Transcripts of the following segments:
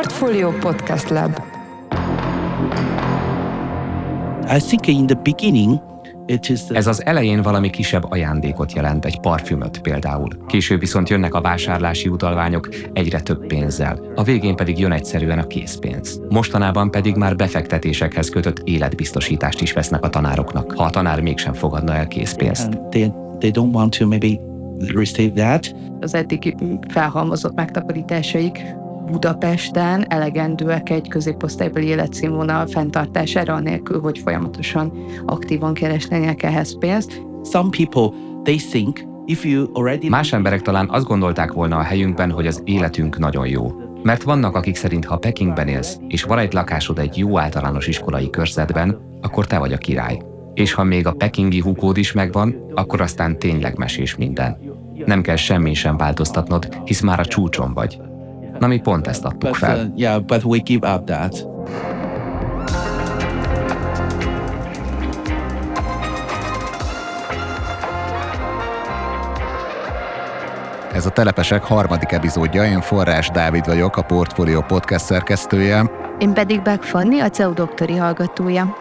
Portfolio Podcast Lab. I think in the beginning ez az elején valami kisebb ajándékot jelent, egy parfümöt például. Később viszont jönnek a vásárlási utalványok egyre több pénzzel, a végén pedig jön egyszerűen a készpénz. Mostanában pedig már befektetésekhez kötött életbiztosítást is vesznek a tanároknak, ha a tanár mégsem fogadna el készpénzt. They, they don't want to maybe receive that. Az eddig felhalmozott megtakarításaik Budapesten elegendőek egy középosztálybeli életszínvonal fenntartására, anélkül, hogy folyamatosan aktívan keresnének ehhez pénzt. Some people, they think if you already... Más emberek talán azt gondolták volna a helyünkben, hogy az életünk nagyon jó. Mert vannak, akik szerint, ha Pekingben élsz, és van egy lakásod egy jó általános iskolai körzetben, akkor te vagy a király. És ha még a pekingi hukód is megvan, akkor aztán tényleg mesés minden. Nem kell semmi sem változtatnod, hisz már a csúcson vagy. Na mi pont ezt adtuk fel. Uh, yeah, but we give up that. Ez a Telepesek harmadik epizódja, én Forrás Dávid vagyok, a Portfolio podcast szerkesztője. Én pedig Beck Fanni, a CEU doktori hallgatója.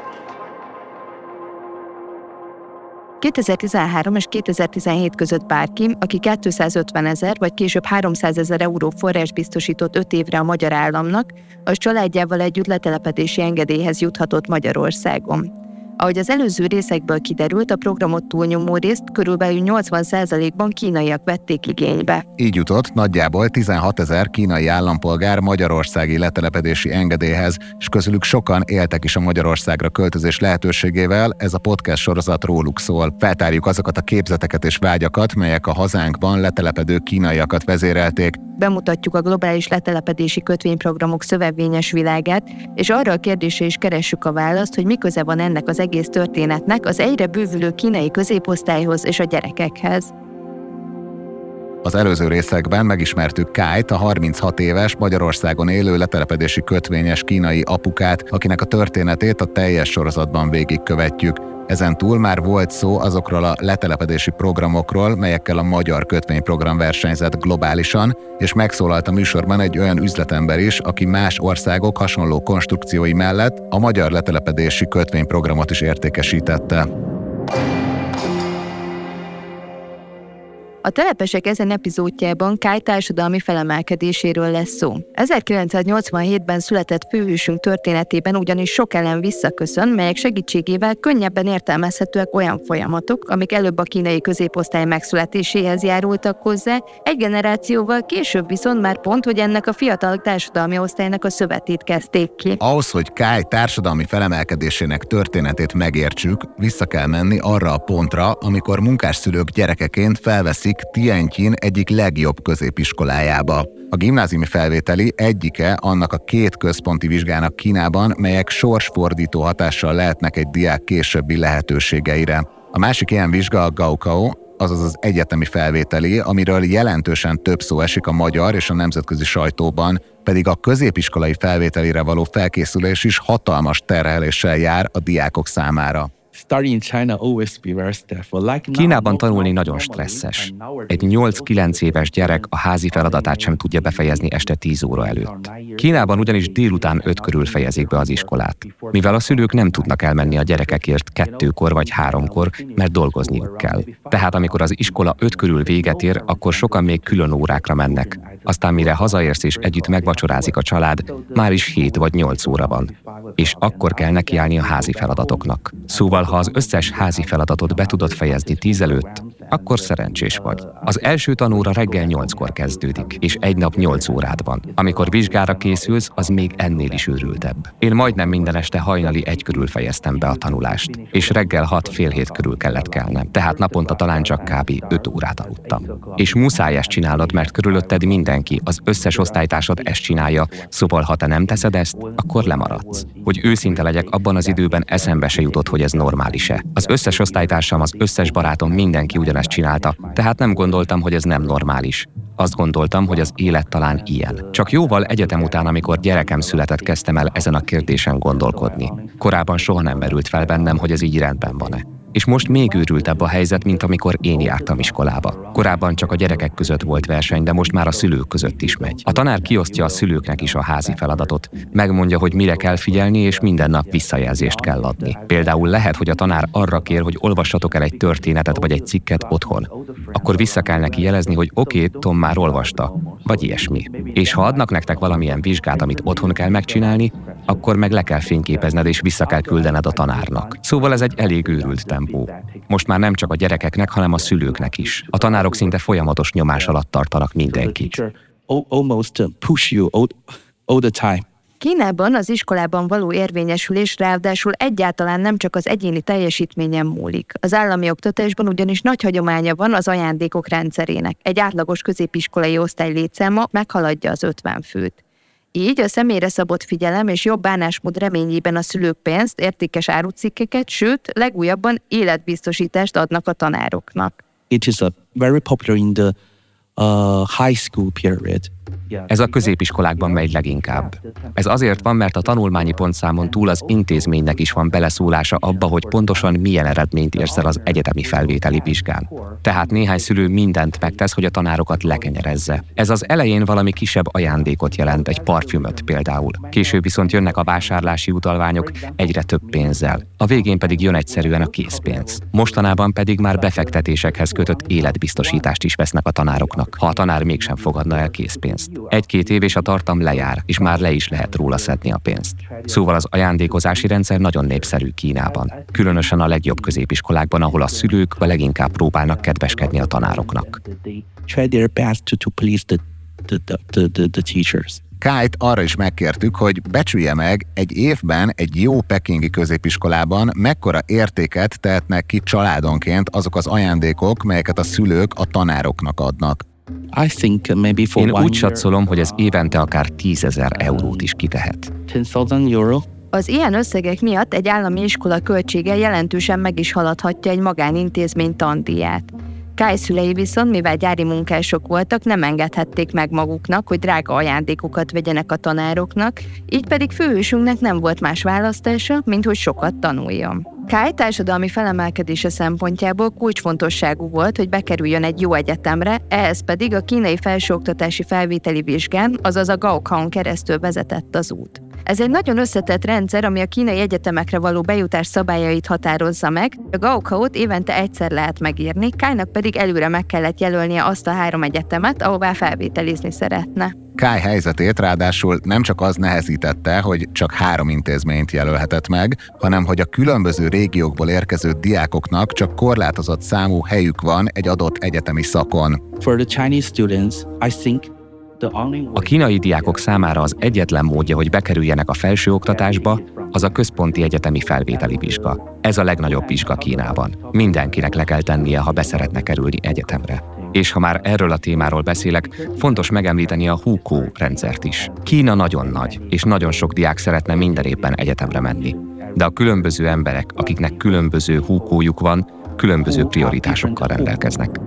2013 és 2017 között bárki, aki 250 ezer vagy később 300 ezer euró forrás biztosított 5 évre a magyar államnak, az családjával együtt letelepedési engedélyhez juthatott Magyarországon. Ahogy az előző részekből kiderült, a programot túlnyomó részt körülbelül 80%-ban kínaiak vették igénybe. Így jutott nagyjából 16 ezer kínai állampolgár magyarországi letelepedési engedélyhez, és közülük sokan éltek is a Magyarországra költözés lehetőségével, ez a podcast sorozat róluk szól. Feltárjuk azokat a képzeteket és vágyakat, melyek a hazánkban letelepedő kínaiakat vezérelték, bemutatjuk a globális letelepedési kötvényprogramok szövevényes világát, és arra a kérdésre is keressük a választ, hogy miköze van ennek az egész történetnek az egyre bővülő kínai középosztályhoz és a gyerekekhez. Az előző részekben megismertük Kájt, a 36 éves Magyarországon élő letelepedési kötvényes kínai apukát, akinek a történetét a teljes sorozatban végigkövetjük. Ezen túl már volt szó azokról a letelepedési programokról, melyekkel a magyar kötvényprogram versenyzett globálisan, és megszólalt a műsorban egy olyan üzletember is, aki más országok hasonló konstrukciói mellett a magyar letelepedési kötvényprogramot is értékesítette. A telepesek ezen epizódjában Kály társadalmi felemelkedéséről lesz szó. 1987-ben született főhősünk történetében ugyanis sok ellen visszaköszön, melyek segítségével könnyebben értelmezhetőek olyan folyamatok, amik előbb a kínai középosztály megszületéséhez járultak hozzá, egy generációval később viszont már pont, hogy ennek a fiatal társadalmi osztálynak a szövetét kezdték ki. Ahhoz, hogy Kály társadalmi felemelkedésének történetét megértsük, vissza kell menni arra a pontra, amikor munkásszülők gyerekeként felveszik játszik Tientyin egyik legjobb középiskolájába. A gimnáziumi felvételi egyike annak a két központi vizsgának Kínában, melyek sorsfordító hatással lehetnek egy diák későbbi lehetőségeire. A másik ilyen vizsga a Gaokao, azaz az egyetemi felvételi, amiről jelentősen több szó esik a magyar és a nemzetközi sajtóban, pedig a középiskolai felvételire való felkészülés is hatalmas terheléssel jár a diákok számára. Kínában tanulni nagyon stresszes. Egy 8-9 éves gyerek a házi feladatát sem tudja befejezni este 10 óra előtt. Kínában ugyanis délután 5 körül fejezik be az iskolát, mivel a szülők nem tudnak elmenni a gyerekekért kettőkor vagy háromkor, mert dolgozniuk kell. Tehát amikor az iskola 5 körül véget ér, akkor sokan még külön órákra mennek. Aztán mire hazaérsz és együtt megvacsorázik a család, már is 7 vagy 8 óra van. És akkor kell nekiállni a házi feladatoknak. Szóval ha az összes házi feladatot be tudod fejezni tíz előtt, akkor szerencsés vagy. Az első tanóra reggel nyolckor kezdődik, és egy nap nyolc órád van. Amikor vizsgára készülsz, az még ennél is őrültebb. Én majdnem minden este hajnali egy körül fejeztem be a tanulást, és reggel hat fél hét körül kellett kelnem, tehát naponta talán csak kb. 5 órát aludtam. És muszáj ezt csinálod, mert körülötted mindenki, az összes osztálytársad ezt csinálja, szóval ha te nem teszed ezt, akkor lemaradsz. Hogy őszinte legyek, abban az időben eszembe se jutott, hogy ez normális-e. Az összes osztálytársam, az összes barátom, mindenki ugyanezt csinálta, tehát nem gondoltam, hogy ez nem normális. Azt gondoltam, hogy az élet talán ilyen. Csak jóval egyetem után, amikor gyerekem született, kezdtem el ezen a kérdésen gondolkodni. Korábban soha nem merült fel bennem, hogy ez így rendben van-e. És most még őrültebb a helyzet, mint amikor én jártam iskolába. Korábban csak a gyerekek között volt verseny, de most már a szülők között is megy. A tanár kiosztja a szülőknek is a házi feladatot. Megmondja, hogy mire kell figyelni, és minden nap visszajelzést kell adni. Például lehet, hogy a tanár arra kér, hogy olvassatok el egy történetet vagy egy cikket otthon. Akkor vissza kell neki jelezni, hogy oké, okay, Tom már olvasta, vagy ilyesmi. És ha adnak nektek valamilyen vizsgát, amit otthon kell megcsinálni, akkor meg le kell fényképezned és vissza kell küldened a tanárnak. Szóval ez egy elég őrült tempó. Most már nem csak a gyerekeknek, hanem a szülőknek is. A tanárok szinte folyamatos nyomás alatt tartanak mindenkit. Time. Kínában az iskolában való érvényesülés ráadásul egyáltalán nem csak az egyéni teljesítményen múlik. Az állami oktatásban ugyanis nagy hagyománya van az ajándékok rendszerének. Egy átlagos középiskolai osztály létszáma meghaladja az 50 főt. Így a személyre szabott figyelem és jobb bánásmód reményében a szülők pénzt, értékes árucikkeket, sőt, legújabban életbiztosítást adnak a tanároknak. It is a very popular in the uh, high school period. Ez a középiskolákban megy leginkább. Ez azért van, mert a tanulmányi pontszámon túl az intézménynek is van beleszólása abba, hogy pontosan milyen eredményt érsz el az egyetemi felvételi vizsgán. Tehát néhány szülő mindent megtesz, hogy a tanárokat lekenyerezze. Ez az elején valami kisebb ajándékot jelent, egy parfümöt például. Később viszont jönnek a vásárlási utalványok egyre több pénzzel. A végén pedig jön egyszerűen a készpénz. Mostanában pedig már befektetésekhez kötött életbiztosítást is vesznek a tanároknak, ha a tanár mégsem fogadna el készpénzt. Egy-két év és a tartam lejár, és már le is lehet róla szedni a pénzt. Szóval az ajándékozási rendszer nagyon népszerű Kínában, különösen a legjobb középiskolákban, ahol a szülők a leginkább próbálnak kedveskedni a tanároknak. Kájt arra is megkértük, hogy becsülje meg egy évben egy jó pekingi középiskolában mekkora értéket tehetnek ki családonként azok az ajándékok, melyeket a szülők a tanároknak adnak. I think maybe for Én úgy satszolom, hogy ez évente akár 10 ezer eurót is kitehet. 10,000 euro. Az ilyen összegek miatt egy állami iskola költsége jelentősen meg is haladhatja egy magánintézmény tandíját. Kály szülei viszont, mivel gyári munkások voltak, nem engedhették meg maguknak, hogy drága ajándékokat vegyenek a tanároknak, így pedig főhősünknek nem volt más választása, mint hogy sokat tanuljon. Kály társadalmi felemelkedése szempontjából kulcsfontosságú volt, hogy bekerüljön egy jó egyetemre, ehhez pedig a kínai felsőoktatási felvételi vizsgán, azaz a Gaokhan keresztül vezetett az út. Ez egy nagyon összetett rendszer, ami a kínai egyetemekre való bejutás szabályait határozza meg. A Gaokaot évente egyszer lehet megírni, Kájnak pedig előre meg kellett jelölnie azt a három egyetemet, ahová felvételizni szeretne. Kály helyzetét ráadásul nem csak az nehezítette, hogy csak három intézményt jelölhetett meg, hanem hogy a különböző régiókból érkező diákoknak csak korlátozott számú helyük van egy adott egyetemi szakon. For the Chinese students, I think A kínai diákok számára az egyetlen módja, hogy bekerüljenek a felsőoktatásba, az a központi egyetemi felvételi vizsga. Ez a legnagyobb vizsga Kínában. Mindenkinek le kell tennie, ha beszeretne kerülni egyetemre. És ha már erről a témáról beszélek, fontos megemlíteni a Hukou rendszert is. Kína nagyon nagy, és nagyon sok diák szeretne minden évben egyetemre menni. De a különböző emberek, akiknek különböző húkójuk van, különböző prioritásokkal rendelkeznek.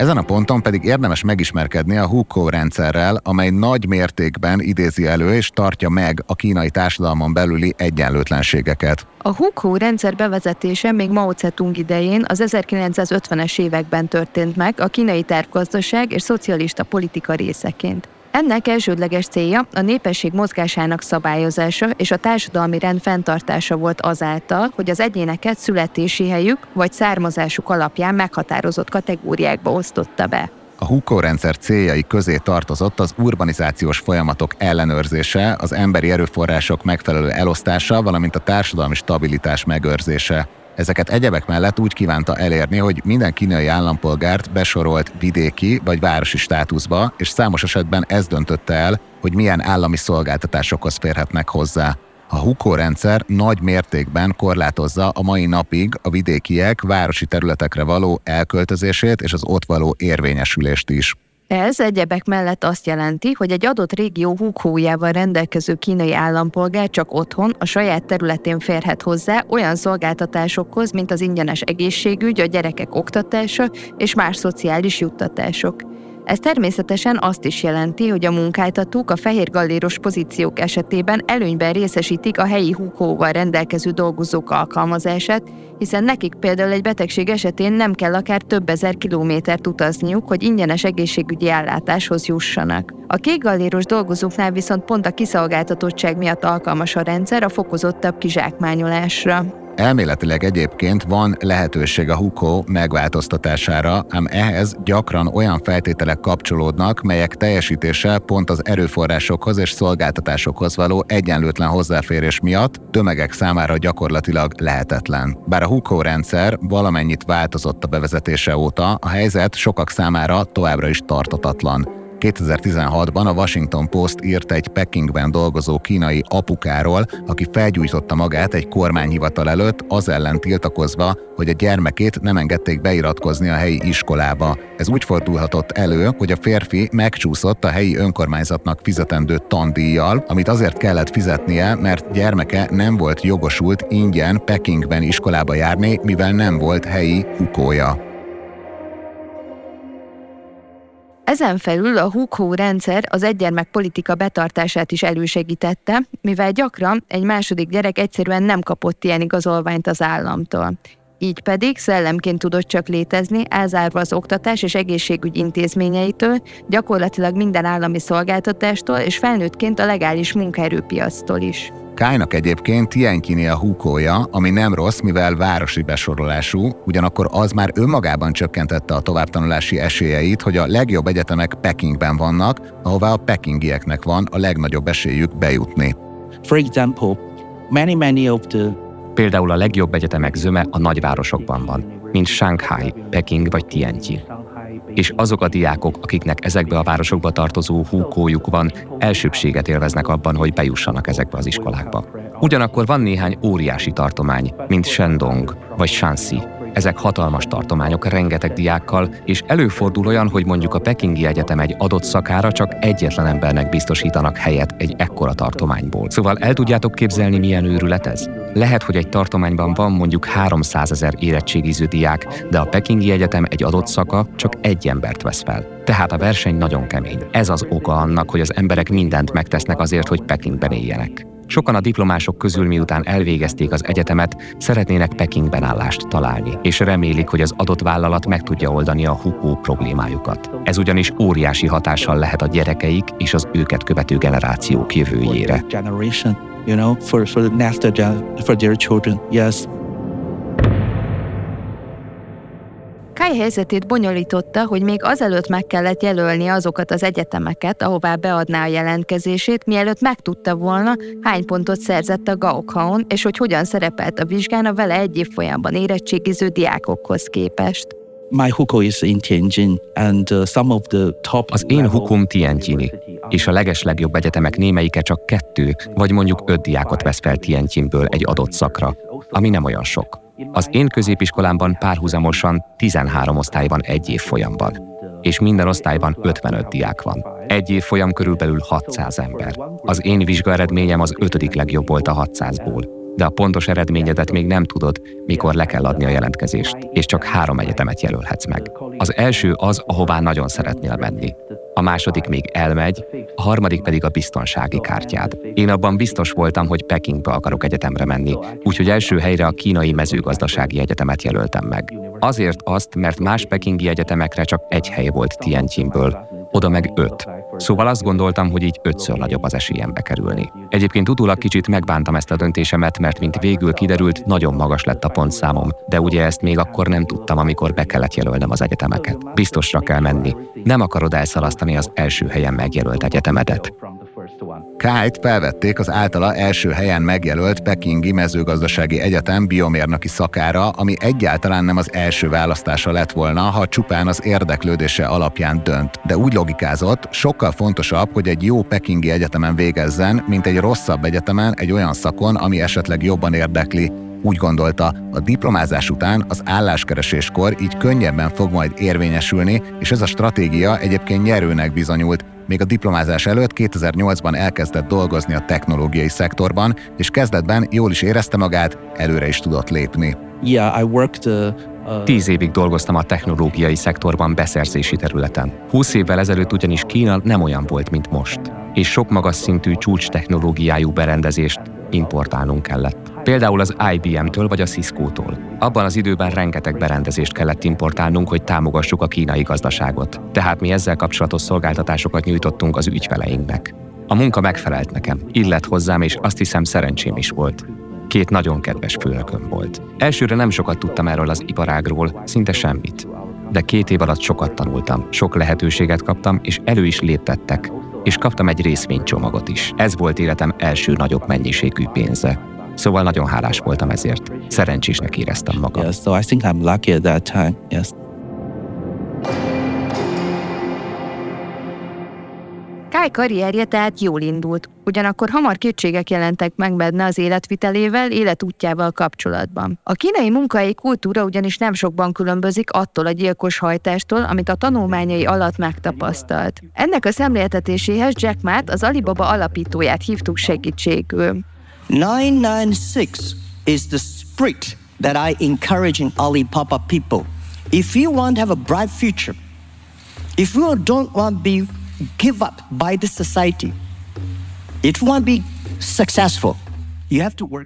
Ezen a ponton pedig érdemes megismerkedni a Hukou rendszerrel, amely nagy mértékben idézi elő és tartja meg a kínai társadalmon belüli egyenlőtlenségeket. A Hukou rendszer bevezetése még Mao Zedong idején az 1950-es években történt meg a kínai tervgazdaság és szocialista politika részeként. Ennek elsődleges célja a népesség mozgásának szabályozása és a társadalmi rend fenntartása volt azáltal, hogy az egyéneket születési helyük vagy származásuk alapján meghatározott kategóriákba osztotta be. A Hukou rendszer céljai közé tartozott az urbanizációs folyamatok ellenőrzése, az emberi erőforrások megfelelő elosztása, valamint a társadalmi stabilitás megőrzése. Ezeket egyebek mellett úgy kívánta elérni, hogy minden kínai állampolgárt besorolt vidéki vagy városi státuszba, és számos esetben ez döntötte el, hogy milyen állami szolgáltatásokhoz férhetnek hozzá. A Hukou rendszer nagy mértékben korlátozza a mai napig a vidékiek városi területekre való elköltözését és az ott való érvényesülést is. Ez egyebek mellett azt jelenti, hogy egy adott régió húghójával rendelkező kínai állampolgár csak otthon, a saját területén férhet hozzá olyan szolgáltatásokhoz, mint az ingyenes egészségügy, a gyerekek oktatása és más szociális juttatások. Ez természetesen azt is jelenti, hogy a munkáltatók a fehér galléros pozíciók esetében előnyben részesítik a helyi húkóval rendelkező dolgozók alkalmazását, hiszen nekik például egy betegség esetén nem kell akár több ezer kilométert utazniuk, hogy ingyenes egészségügyi ellátáshoz jussanak. A kékgalléros dolgozóknál viszont pont a kiszolgáltatottság miatt alkalmas a rendszer a fokozottabb kizsákmányolásra. Elméletileg egyébként van lehetőség a hukó megváltoztatására, ám ehhez gyakran olyan feltételek kapcsolódnak, melyek teljesítése pont az erőforrásokhoz és szolgáltatásokhoz való egyenlőtlen hozzáférés miatt tömegek számára gyakorlatilag lehetetlen. Bár a hukó rendszer valamennyit változott a bevezetése óta, a helyzet sokak számára továbbra is tartatatlan. 2016-ban a Washington Post írt egy Pekingben dolgozó kínai apukáról, aki felgyújtotta magát egy kormányhivatal előtt, az ellen tiltakozva, hogy a gyermekét nem engedték beiratkozni a helyi iskolába. Ez úgy fordulhatott elő, hogy a férfi megcsúszott a helyi önkormányzatnak fizetendő tandíjjal, amit azért kellett fizetnie, mert gyermeke nem volt jogosult ingyen Pekingben iskolába járni, mivel nem volt helyi hukója. Ezen felül a Hukó rendszer az egygyermek politika betartását is elősegítette, mivel gyakran egy második gyerek egyszerűen nem kapott ilyen igazolványt az államtól. Így pedig szellemként tudott csak létezni, elzárva az oktatás és egészségügy intézményeitől, gyakorlatilag minden állami szolgáltatástól és felnőttként a legális munkaerőpiactól is. Kájnak egyébként Tienkini a húkója, ami nem rossz, mivel városi besorolású, ugyanakkor az már önmagában csökkentette a továbbtanulási esélyeit, hogy a legjobb egyetemek Pekingben vannak, ahová a pekingieknek van a legnagyobb esélyük bejutni. For example, many many of the Például a legjobb egyetemek zöme a nagyvárosokban van, mint Shanghai, Peking vagy Tianjin és azok a diákok, akiknek ezekbe a városokba tartozó húkójuk van, elsőbséget élveznek abban, hogy bejussanak ezekbe az iskolákba. Ugyanakkor van néhány óriási tartomány, mint Shandong vagy Shanxi, ezek hatalmas tartományok rengeteg diákkal, és előfordul olyan, hogy mondjuk a Pekingi Egyetem egy adott szakára csak egyetlen embernek biztosítanak helyet egy ekkora tartományból. Szóval el tudjátok képzelni, milyen őrület ez? Lehet, hogy egy tartományban van mondjuk 300 ezer érettségiző diák, de a Pekingi Egyetem egy adott szaka csak egy embert vesz fel. Tehát a verseny nagyon kemény. Ez az oka annak, hogy az emberek mindent megtesznek azért, hogy Pekingben éljenek. Sokan a diplomások közül miután elvégezték az egyetemet, szeretnének Pekingben állást találni, és remélik, hogy az adott vállalat meg tudja oldani a hukó problémájukat. Ez ugyanis óriási hatással lehet a gyerekeik és az őket követő generációk jövőjére. Kai helyzetét bonyolította, hogy még azelőtt meg kellett jelölni azokat az egyetemeket, ahová beadná a jelentkezését, mielőtt megtudta volna, hány pontot szerzett a Gaokhaon, és hogy hogyan szerepelt a vizsgán a vele egy év folyamban érettségiző diákokhoz képest. My huko is in Tianjin, and uh, some of the top Az én hukum Tianjini, és a legeslegjobb egyetemek némelyike csak kettő, vagy mondjuk öt diákot vesz fel Tianjinből egy adott szakra, ami nem olyan sok. Az én középiskolámban párhuzamosan 13 osztály van egy év folyamban, és minden osztályban 55 diák van. Egy év folyam körülbelül 600 ember. Az én vizsgaeredményem az ötödik legjobb volt a 600-ból de a pontos eredményedet még nem tudod, mikor le kell adni a jelentkezést, és csak három egyetemet jelölhetsz meg. Az első az, ahová nagyon szeretnél menni. A második még elmegy, a harmadik pedig a biztonsági kártyád. Én abban biztos voltam, hogy Pekingbe akarok egyetemre menni, úgyhogy első helyre a kínai mezőgazdasági egyetemet jelöltem meg. Azért azt, mert más pekingi egyetemekre csak egy hely volt Tianjinből, oda meg öt. Szóval azt gondoltam, hogy így ötször nagyobb az esélyem bekerülni. Egyébként utólag kicsit megbántam ezt a döntésemet, mert mint végül kiderült, nagyon magas lett a pontszámom, de ugye ezt még akkor nem tudtam, amikor be kellett jelölnem az egyetemeket. Biztosra kell menni. Nem akarod elszalasztani az első helyen megjelölt egyetemedet. Kájt felvették az általa első helyen megjelölt Pekingi Mezőgazdasági Egyetem biomérnöki szakára, ami egyáltalán nem az első választása lett volna, ha csupán az érdeklődése alapján dönt. De úgy logikázott, sokkal fontosabb, hogy egy jó Pekingi egyetemen végezzen, mint egy rosszabb egyetemen egy olyan szakon, ami esetleg jobban érdekli. Úgy gondolta, a diplomázás után az álláskereséskor így könnyebben fog majd érvényesülni, és ez a stratégia egyébként nyerőnek bizonyult, még a diplomázás előtt 2008-ban elkezdett dolgozni a technológiai szektorban, és kezdetben jól is érezte magát, előre is tudott lépni. Yeah, I worked uh, Tíz évig dolgoztam a technológiai szektorban beszerzési területen. Húsz évvel ezelőtt ugyanis Kína nem olyan volt, mint most, és sok magas szintű csúcs technológiájú berendezést importálnunk kellett. Például az IBM-től vagy a Cisco-tól. Abban az időben rengeteg berendezést kellett importálnunk, hogy támogassuk a kínai gazdaságot. Tehát mi ezzel kapcsolatos szolgáltatásokat nyújtottunk az ügyfeleinknek. A munka megfelelt nekem, illet hozzám, és azt hiszem szerencsém is volt. Két nagyon kedves főnököm volt. Elsőre nem sokat tudtam erről az iparágról, szinte semmit. De két év alatt sokat tanultam, sok lehetőséget kaptam, és elő is léptettek, és kaptam egy részvénycsomagot is. Ez volt életem első nagyobb mennyiségű pénze. Szóval nagyon hálás voltam ezért. Szerencsésnek éreztem magam. Yes, so I think I'm lucky at that time. Yes. Kai karrierje tehát jól indult, ugyanakkor hamar kétségek jelentek meg benne az életvitelével, életútjával kapcsolatban. A kínai munkai kultúra ugyanis nem sokban különbözik attól a gyilkos hajtástól, amit a tanulmányai alatt megtapasztalt. Ennek a szemléltetéséhez Jack Mát, az Alibaba alapítóját hívtuk segítségül. 996 is the spirit that I encourage in Alibaba people. If you want to have a bright future, if you don't want to be give up by the society, want to be successful.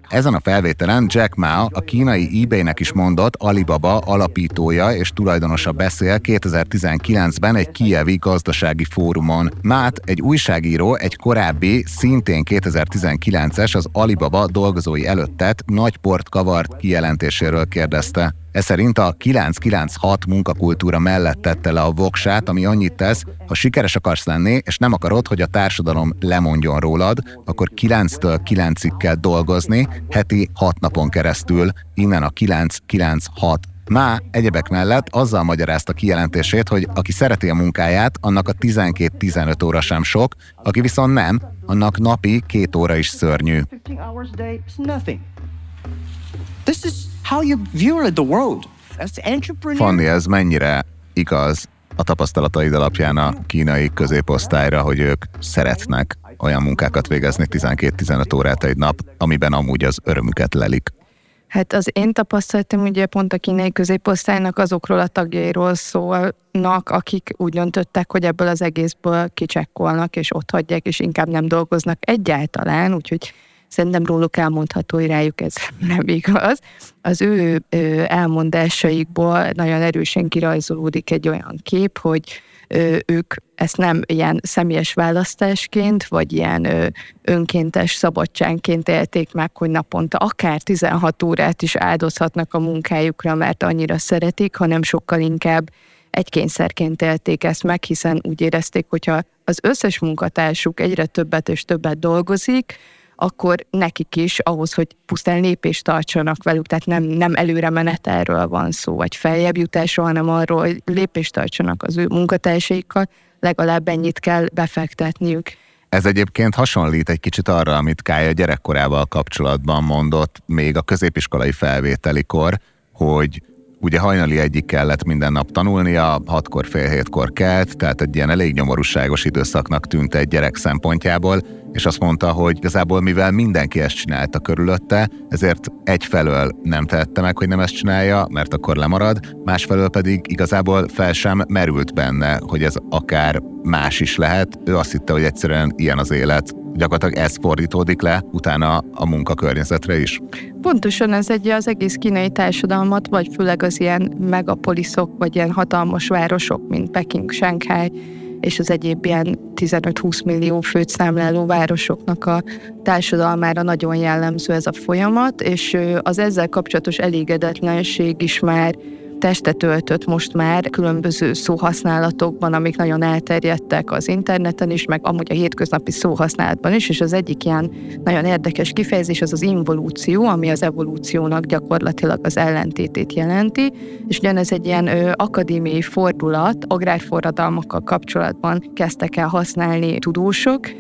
Ezen a felvételen Jack Ma, a kínai eBay-nek is mondott Alibaba alapítója és tulajdonosa beszél 2019-ben egy kievi gazdasági fórumon. Mát, egy újságíró, egy korábbi, szintén 2019-es az Alibaba dolgozói előtt tett nagy port kavart kijelentéséről kérdezte. Ez szerint a 996 munkakultúra mellett tette le a voksát, ami annyit tesz, ha sikeres akarsz lenni, és nem akarod, hogy a társadalom lemondjon rólad, akkor 9-től 9-ig kell dolgozni, heti 6 napon keresztül, innen a 996 Má egyebek mellett azzal magyarázta kijelentését, hogy aki szereti a munkáját, annak a 12-15 óra sem sok, aki viszont nem, annak napi két óra is szörnyű. 15 hours a day is nothing. This is how you view the world. As an entrepreneur, Fanni, ez mennyire igaz a tapasztalataid alapján a kínai középosztályra, hogy ők szeretnek olyan munkákat végezni 12-15 órát egy nap, amiben amúgy az örömüket lelik. Hát az én tapasztalatom ugye pont a kínai középosztálynak azokról a tagjairól szólnak, akik úgy döntöttek, hogy ebből az egészből kicsekkolnak, és ott hagyják, és inkább nem dolgoznak egyáltalán, úgyhogy szerintem róluk elmondható, hogy ez nem igaz. Az ő elmondásaikból nagyon erősen kirajzolódik egy olyan kép, hogy ők ezt nem ilyen személyes választásként, vagy ilyen önkéntes szabadságként élték meg, hogy naponta akár 16 órát is áldozhatnak a munkájukra, mert annyira szeretik, hanem sokkal inkább egy kényszerként élték ezt meg, hiszen úgy érezték, hogyha az összes munkatársuk egyre többet és többet dolgozik, akkor nekik is ahhoz, hogy pusztán lépést tartsanak velük, tehát nem, nem előre menetelről van szó, vagy feljebb jutásról, hanem arról, hogy lépést tartsanak az ő munkatársaikkal, legalább ennyit kell befektetniük. Ez egyébként hasonlít egy kicsit arra, amit Kája gyerekkorával kapcsolatban mondott még a középiskolai felvételikor, hogy ugye hajnali egyik kellett minden nap tanulnia, hatkor fél hétkor kelt, tehát egy ilyen elég nyomorúságos időszaknak tűnt egy gyerek szempontjából, és azt mondta, hogy igazából mivel mindenki ezt csinálta körülötte, ezért egyfelől nem tehette meg, hogy nem ezt csinálja, mert akkor lemarad, másfelől pedig igazából fel sem merült benne, hogy ez akár más is lehet. Ő azt hitte, hogy egyszerűen ilyen az élet. Gyakorlatilag ez fordítódik le utána a munkakörnyezetre is. Pontosan ez egy az egész kínai társadalmat, vagy főleg az ilyen megapoliszok, vagy ilyen hatalmas városok, mint Peking, Shanghai, és az egyéb ilyen 15-20 millió főt számláló városoknak a társadalmára nagyon jellemző ez a folyamat, és az ezzel kapcsolatos elégedetlenség is már testet öltött most már különböző szóhasználatokban, amik nagyon elterjedtek az interneten is, meg amúgy a hétköznapi szóhasználatban is, és az egyik ilyen nagyon érdekes kifejezés az az involúció, ami az evolúciónak gyakorlatilag az ellentétét jelenti, és ugyanez egy ilyen ö, akadémiai fordulat, agrárforradalmakkal kapcsolatban kezdtek el használni tudósok,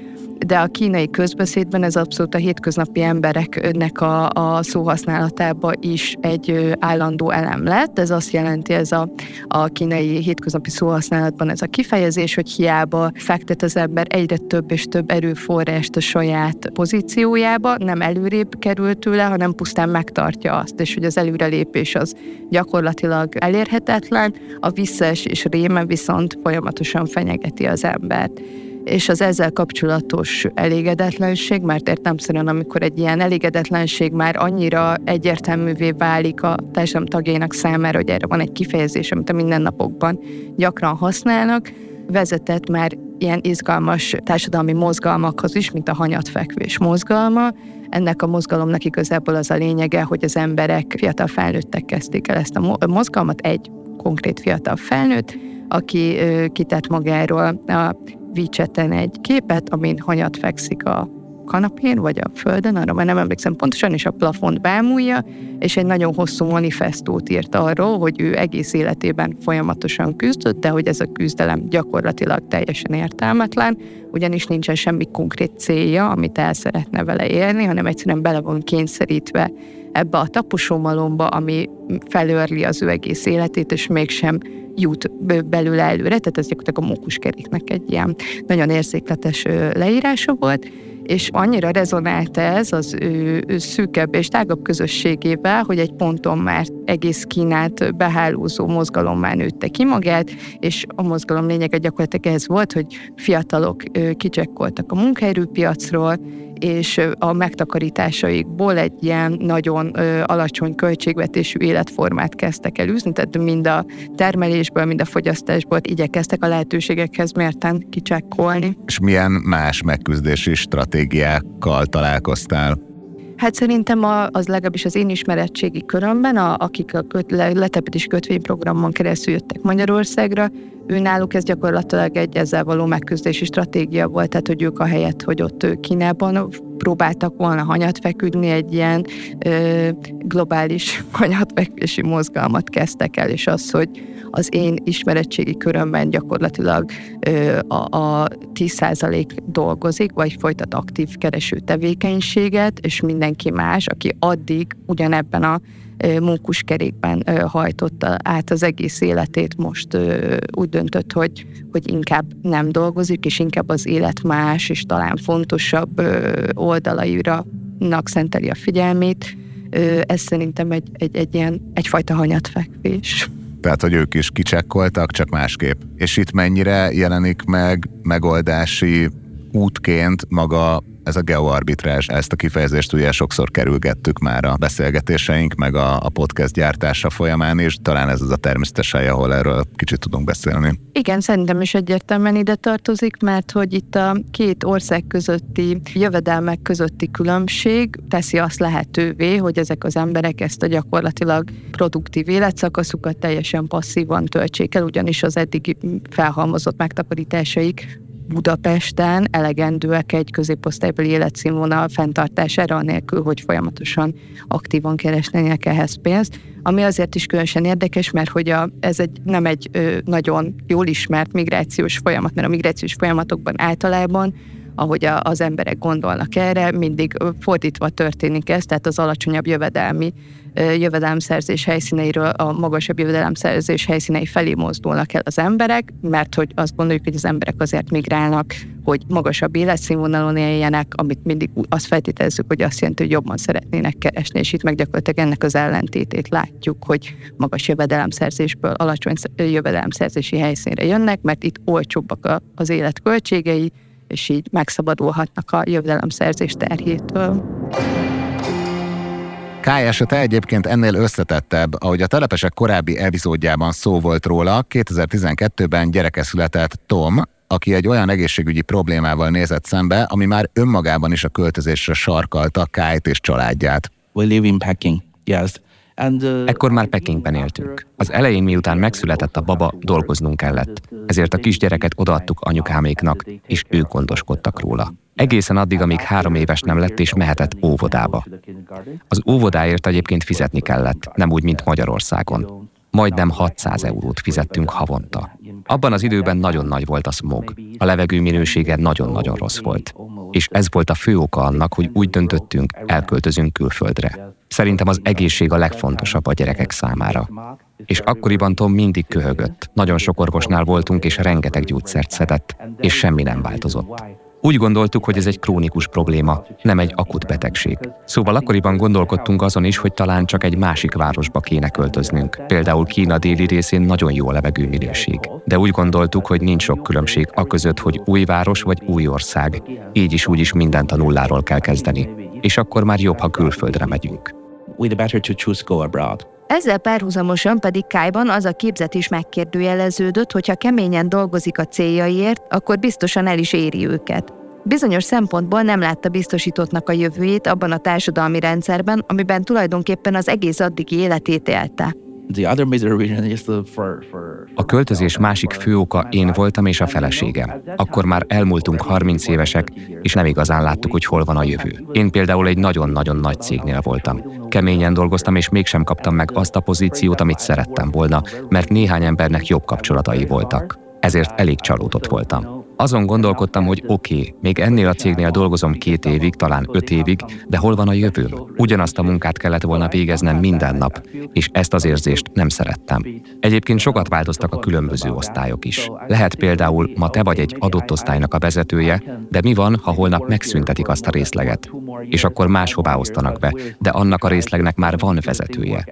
de a kínai közbeszédben ez abszolút a hétköznapi embereknek a, a szóhasználatába is egy állandó elem lett. Ez azt jelenti, ez a, a kínai hétköznapi szóhasználatban ez a kifejezés, hogy hiába fektet az ember egyre több és több erőforrást a saját pozíciójába, nem előrébb kerül tőle, hanem pusztán megtartja azt, és hogy az előrelépés az gyakorlatilag elérhetetlen, a visszaesés réme viszont folyamatosan fenyegeti az embert és az ezzel kapcsolatos elégedetlenség, mert értelmszerűen, amikor egy ilyen elégedetlenség már annyira egyértelművé válik a társadalom tagjainak számára, hogy erre van egy kifejezés, amit a mindennapokban gyakran használnak, vezetett már ilyen izgalmas társadalmi mozgalmakhoz is, mint a hanyatvekvés mozgalma. Ennek a mozgalomnak igazából az a lényege, hogy az emberek, fiatal felnőttek kezdték el ezt a mozgalmat, egy konkrét fiatal felnőtt, aki kitett magáról a WeChat-en egy képet, amin hanyat fekszik a kanapén, vagy a földön, arra már nem emlékszem pontosan, és a plafont bámulja, és egy nagyon hosszú manifestót írt arról, hogy ő egész életében folyamatosan küzdött, de hogy ez a küzdelem gyakorlatilag teljesen értelmetlen, ugyanis nincsen semmi konkrét célja, amit el szeretne vele élni, hanem egyszerűen bele van kényszerítve ebbe a taposómalomba, ami felőrli az ő egész életét, és mégsem jut belőle előre, tehát ez gyakorlatilag a mókuskeréknek egy ilyen nagyon érzékletes leírása volt, és annyira rezonált ez az ő, ő szűkebb és tágabb közösségével, hogy egy ponton már egész Kínát behálózó mozgalommá nőtte ki magát, és a mozgalom lényege gyakorlatilag ez volt, hogy fiatalok kicsekkoltak a munkaerőpiacról, és a megtakarításaikból egy ilyen nagyon alacsony költségvetésű életformát kezdtek el űzni, tehát mind a termelésből, mind a fogyasztásból igyekeztek a lehetőségekhez mérten kicsekkolni. És milyen más megküzdési stratégiákkal találkoztál? Hát szerintem a, az legalábbis az én ismeretségi körömben, a, akik a köt, letelepítési kötvényprogramon keresztül jöttek Magyarországra, ő náluk ez gyakorlatilag egy ezzel való megküzdési stratégia volt, tehát hogy ők a helyet, hogy ott Kínában próbáltak volna hanyat feküdni, egy ilyen ö, globális hanyatvekvési mozgalmat kezdtek el, és az, hogy az én ismeretségi körömben gyakorlatilag ö, a, a 10% dolgozik, vagy folytat aktív kereső tevékenységet, és mindenki más, aki addig ugyanebben a mókuskerékben hajtotta át az egész életét, most úgy döntött, hogy, hogy inkább nem dolgozik, és inkább az élet más és talán fontosabb oldalaira szenteli a figyelmét. Ez szerintem egy, egy, egy ilyen, egyfajta hanyatvekvés. Tehát, hogy ők is kicsekkoltak, csak másképp. És itt mennyire jelenik meg megoldási útként maga ez a geoarbitrás, ezt a kifejezést ugye sokszor kerülgettük már a beszélgetéseink, meg a, a podcast gyártása folyamán, és talán ez az a természetes hely, ahol erről kicsit tudunk beszélni. Igen, szerintem is egyértelműen ide tartozik, mert hogy itt a két ország közötti jövedelmek közötti különbség teszi azt lehetővé, hogy ezek az emberek ezt a gyakorlatilag produktív életszakaszukat teljesen passzívan töltsék el, ugyanis az eddig felhalmozott megtakarításaik Budapesten elegendőek egy középosztálybeli életszínvonal fenntartására, anélkül, hogy folyamatosan aktívan keresnének ehhez pénzt. Ami azért is különösen érdekes, mert hogy a, ez egy, nem egy ö, nagyon jól ismert migrációs folyamat, mert a migrációs folyamatokban általában ahogy a, az emberek gondolnak erre, mindig fordítva történik ez, tehát az alacsonyabb jövedelmi jövedelemszerzés helyszíneiről a magasabb jövedelemszerzés helyszínei felé mozdulnak el az emberek, mert hogy azt gondoljuk, hogy az emberek azért migrálnak, hogy magasabb életszínvonalon éljenek, amit mindig azt feltételezzük, hogy azt jelenti, hogy jobban szeretnének keresni, és itt meg gyakorlatilag ennek az ellentétét látjuk, hogy magas jövedelemszerzésből alacsony jövedelemszerzési helyszínre jönnek, mert itt olcsóbbak az életköltségei, és így megszabadulhatnak a jövedelemszerzés terhétől. K esete egyébként ennél összetettebb, ahogy a telepesek korábbi epizódjában szó volt róla, 2012-ben gyereke született Tom, aki egy olyan egészségügyi problémával nézett szembe, ami már önmagában is a költözésre sarkalta Kájt és családját. We live in Peking, yes. Uh, Ekkor már Pekingben éltünk. Az elején, miután megszületett a baba, dolgoznunk kellett. Ezért a kisgyereket odaadtuk anyukáméknak, és ők gondoskodtak róla. Egészen addig, amíg három éves nem lett és mehetett óvodába. Az óvodáért egyébként fizetni kellett, nem úgy, mint Magyarországon. Majdnem 600 eurót fizettünk havonta. Abban az időben nagyon nagy volt a smog. A levegő minősége nagyon-nagyon rossz volt. És ez volt a fő oka annak, hogy úgy döntöttünk, elköltözünk külföldre. Szerintem az egészség a legfontosabb a gyerekek számára. És akkoriban Tom mindig köhögött. Nagyon sok orvosnál voltunk, és rengeteg gyógyszert szedett, és semmi nem változott. Úgy gondoltuk, hogy ez egy krónikus probléma, nem egy akut betegség. Szóval akkoriban gondolkodtunk azon is, hogy talán csak egy másik városba kéne költöznünk. Például Kína déli részén nagyon jó a levegőminőség. De úgy gondoltuk, hogy nincs sok különbség a között, hogy új város vagy új ország. Így is úgy is mindent a nulláról kell kezdeni. És akkor már jobb, ha külföldre megyünk. With better to choose go abroad. Ezzel párhuzamosan pedig Kájban az a képzet is megkérdőjeleződött, hogy ha keményen dolgozik a céljaiért, akkor biztosan el is éri őket. Bizonyos szempontból nem látta biztosítottnak a jövőjét abban a társadalmi rendszerben, amiben tulajdonképpen az egész addigi életét élte. A költözés másik fő oka én voltam és a feleségem. Akkor már elmúltunk 30 évesek, és nem igazán láttuk, hogy hol van a jövő. Én például egy nagyon-nagyon nagy cégnél voltam. Keményen dolgoztam, és mégsem kaptam meg azt a pozíciót, amit szerettem volna, mert néhány embernek jobb kapcsolatai voltak. Ezért elég csalódott voltam. Azon gondolkodtam, hogy oké, okay, még ennél a cégnél dolgozom két évig, talán öt évig, de hol van a jövőm? Ugyanazt a munkát kellett volna végeznem minden nap, és ezt az érzést nem szerettem. Egyébként sokat változtak a különböző osztályok is. Lehet például, ma te vagy egy adott osztálynak a vezetője, de mi van, ha holnap megszüntetik azt a részleget? És akkor máshová osztanak be, de annak a részlegnek már van vezetője.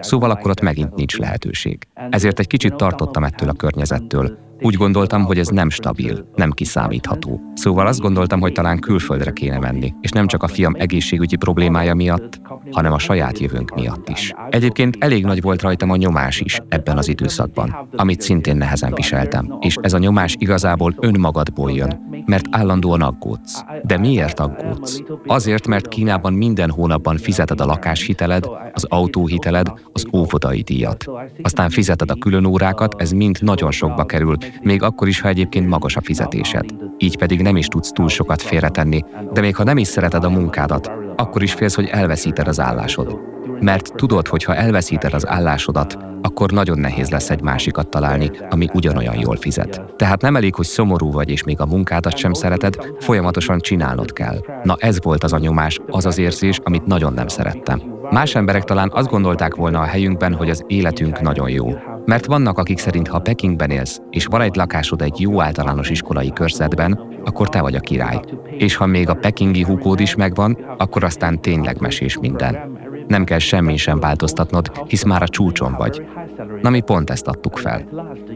Szóval akkor ott megint nincs lehetőség. Ezért egy kicsit tartottam ettől a környezettől, úgy gondoltam, hogy ez nem stabil, nem kiszámítható. Szóval azt gondoltam, hogy talán külföldre kéne menni, és nem csak a fiam egészségügyi problémája miatt, hanem a saját jövőnk miatt is. Egyébként elég nagy volt rajtam a nyomás is ebben az időszakban, amit szintén nehezen viseltem, és ez a nyomás igazából önmagadból jön, mert állandóan aggódsz. De miért aggódsz? Azért, mert Kínában minden hónapban fizeted a lakáshiteled, az autóhiteled, az óvodai díjat. Aztán fizeted a különórákat, ez mind nagyon sokba kerül, még akkor is, ha egyébként magas a fizetésed. Így pedig nem is tudsz túl sokat félretenni, de még ha nem is szereted a munkádat, akkor is félsz, hogy elveszíted az állásod. Mert tudod, hogy ha elveszíted az állásodat, akkor nagyon nehéz lesz egy másikat találni, ami ugyanolyan jól fizet. Tehát nem elég, hogy szomorú vagy és még a munkádat sem szereted, folyamatosan csinálnod kell. Na ez volt az a nyomás, az az érzés, amit nagyon nem szerettem. Más emberek talán azt gondolták volna a helyünkben, hogy az életünk nagyon jó. Mert vannak, akik szerint, ha Pekingben élsz, és van egy lakásod egy jó általános iskolai körzetben, akkor te vagy a király. És ha még a pekingi húkód is megvan, akkor aztán tényleg mesés minden. Nem kell semmi sem változtatnod, hisz már a csúcson vagy. Na mi pont ezt adtuk fel.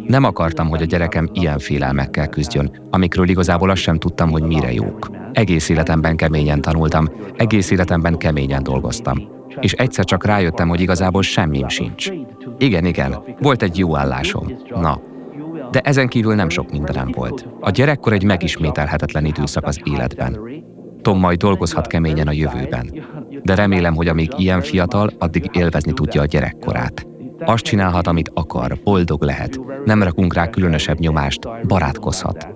Nem akartam, hogy a gyerekem ilyen félelmekkel küzdjön, amikről igazából azt sem tudtam, hogy mire jók. Egész életemben keményen tanultam, egész életemben keményen dolgoztam. És egyszer csak rájöttem, hogy igazából semmim sincs. Igen, igen, volt egy jó állásom. Na, de ezen kívül nem sok mindenem volt. A gyerekkor egy megismételhetetlen időszak az életben. Tom majd dolgozhat keményen a jövőben. De remélem, hogy amíg ilyen fiatal, addig élvezni tudja a gyerekkorát. Azt csinálhat, amit akar, boldog lehet. Nem rakunk rá különösebb nyomást, barátkozhat.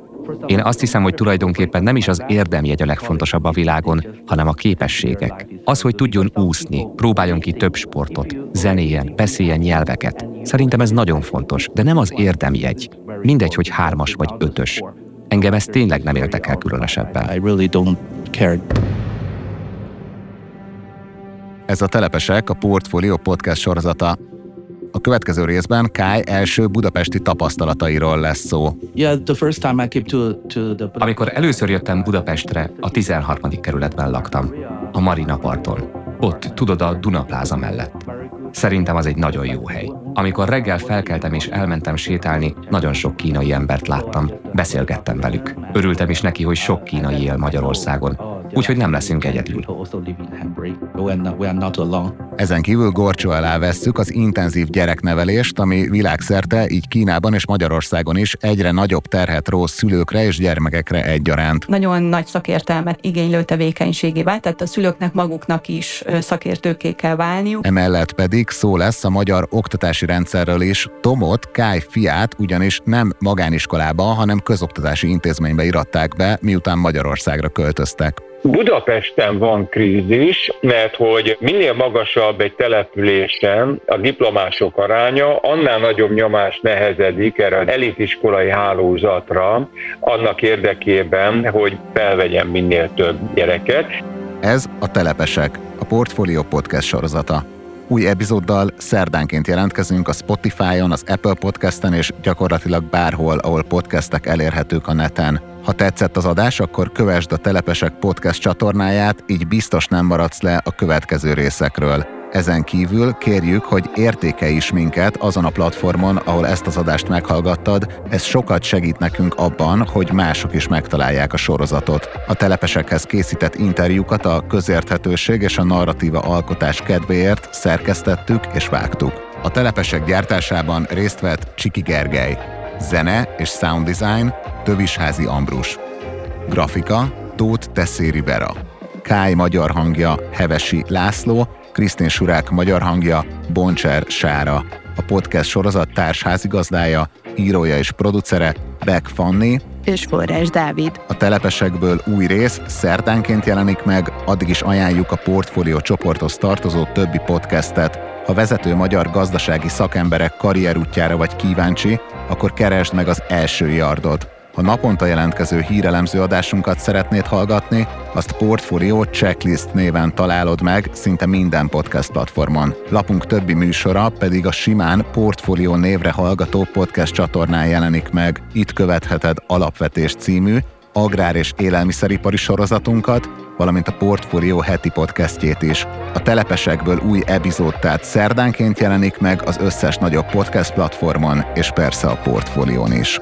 Én azt hiszem, hogy tulajdonképpen nem is az érdemjegy a legfontosabb a világon, hanem a képességek. Az, hogy tudjon úszni, próbáljon ki több sportot, zenéjen, beszéljen nyelveket. Szerintem ez nagyon fontos, de nem az érdemjegy. Mindegy, hogy hármas vagy ötös. Engem ez tényleg nem érdekel különösebben. Ez a Telepesek, a Portfolio podcast sorozata. A következő részben Kai első budapesti tapasztalatairól lesz szó. Yeah, the first time I came to, to the Amikor először jöttem Budapestre, a 13. kerületben laktam, a Marina parton. Ott, tudod, a Dunapláza mellett. Szerintem az egy nagyon jó hely. Amikor reggel felkeltem és elmentem sétálni, nagyon sok kínai embert láttam. Beszélgettem velük. Örültem is neki, hogy sok kínai él Magyarországon. Úgyhogy nem leszünk egyedül. Ezen kívül gorcsó alá vesszük az intenzív gyereknevelést, ami világszerte, így Kínában és Magyarországon is egyre nagyobb terhet ró szülőkre és gyermekekre egyaránt. nagyon nagy szakértelmet igénylő tevékenységé vált, tehát a szülőknek maguknak is szakértőké kell válniuk. Emellett pedig szó lesz a magyar oktatási rendszerről is. Tomot, Káj fiát ugyanis nem magániskolába, hanem közoktatási intézménybe iratták be, miután Magyarországra költöztek. Budapesten van krízis, mert hogy minél magasabb egy településen a diplomások aránya, annál nagyobb nyomás nehezedik erre az elitiskolai hálózatra, annak érdekében, hogy felvegyen minél több gyereket. Ez a Telepesek, a Portfolio Podcast sorozata. Új epizóddal szerdánként jelentkezünk a Spotify-on, az Apple Podcast-en és gyakorlatilag bárhol, ahol podcastek elérhetők a neten. Ha tetszett az adás, akkor kövesd a Telepesek podcast csatornáját, így biztos nem maradsz le a következő részekről. Ezen kívül kérjük, hogy értékelj is minket azon a platformon, ahol ezt az adást meghallgattad, ez sokat segít nekünk abban, hogy mások is megtalálják a sorozatot. A telepesekhez készített interjúkat a közérthetőség és a narratíva alkotás kedvéért szerkesztettük és vágtuk. A telepesek gyártásában részt vett Csiki Gergely. Zene és sound design Tövisházi Ambrus. Grafika Tóth Tesszéri Vera. Káj magyar hangja Hevesi László, Krisztin Surák magyar hangja, Boncser Sára. A podcast sorozat társházigazdája, írója és producere Beck Fanni, és Forrás Dávid. A telepesekből új rész szerdánként jelenik meg, addig is ajánljuk a portfólió csoporthoz tartozó többi podcastet. Ha vezető magyar gazdasági szakemberek karrierútjára vagy kíváncsi, akkor keresd meg az első yardot. Ha naponta jelentkező hírelemző adásunkat szeretnéd hallgatni, azt Portfolio Checklist néven találod meg szinte minden podcast platformon. Lapunk többi műsora pedig a simán Portfolio névre hallgató podcast csatornán jelenik meg. Itt követheted Alapvetés című, agrár- és élelmiszeripari sorozatunkat, valamint a Portfolio heti podcastjét is. A telepesekből új epizód tehát szerdánként jelenik meg az összes nagyobb podcast platformon, és persze a Portfolión is.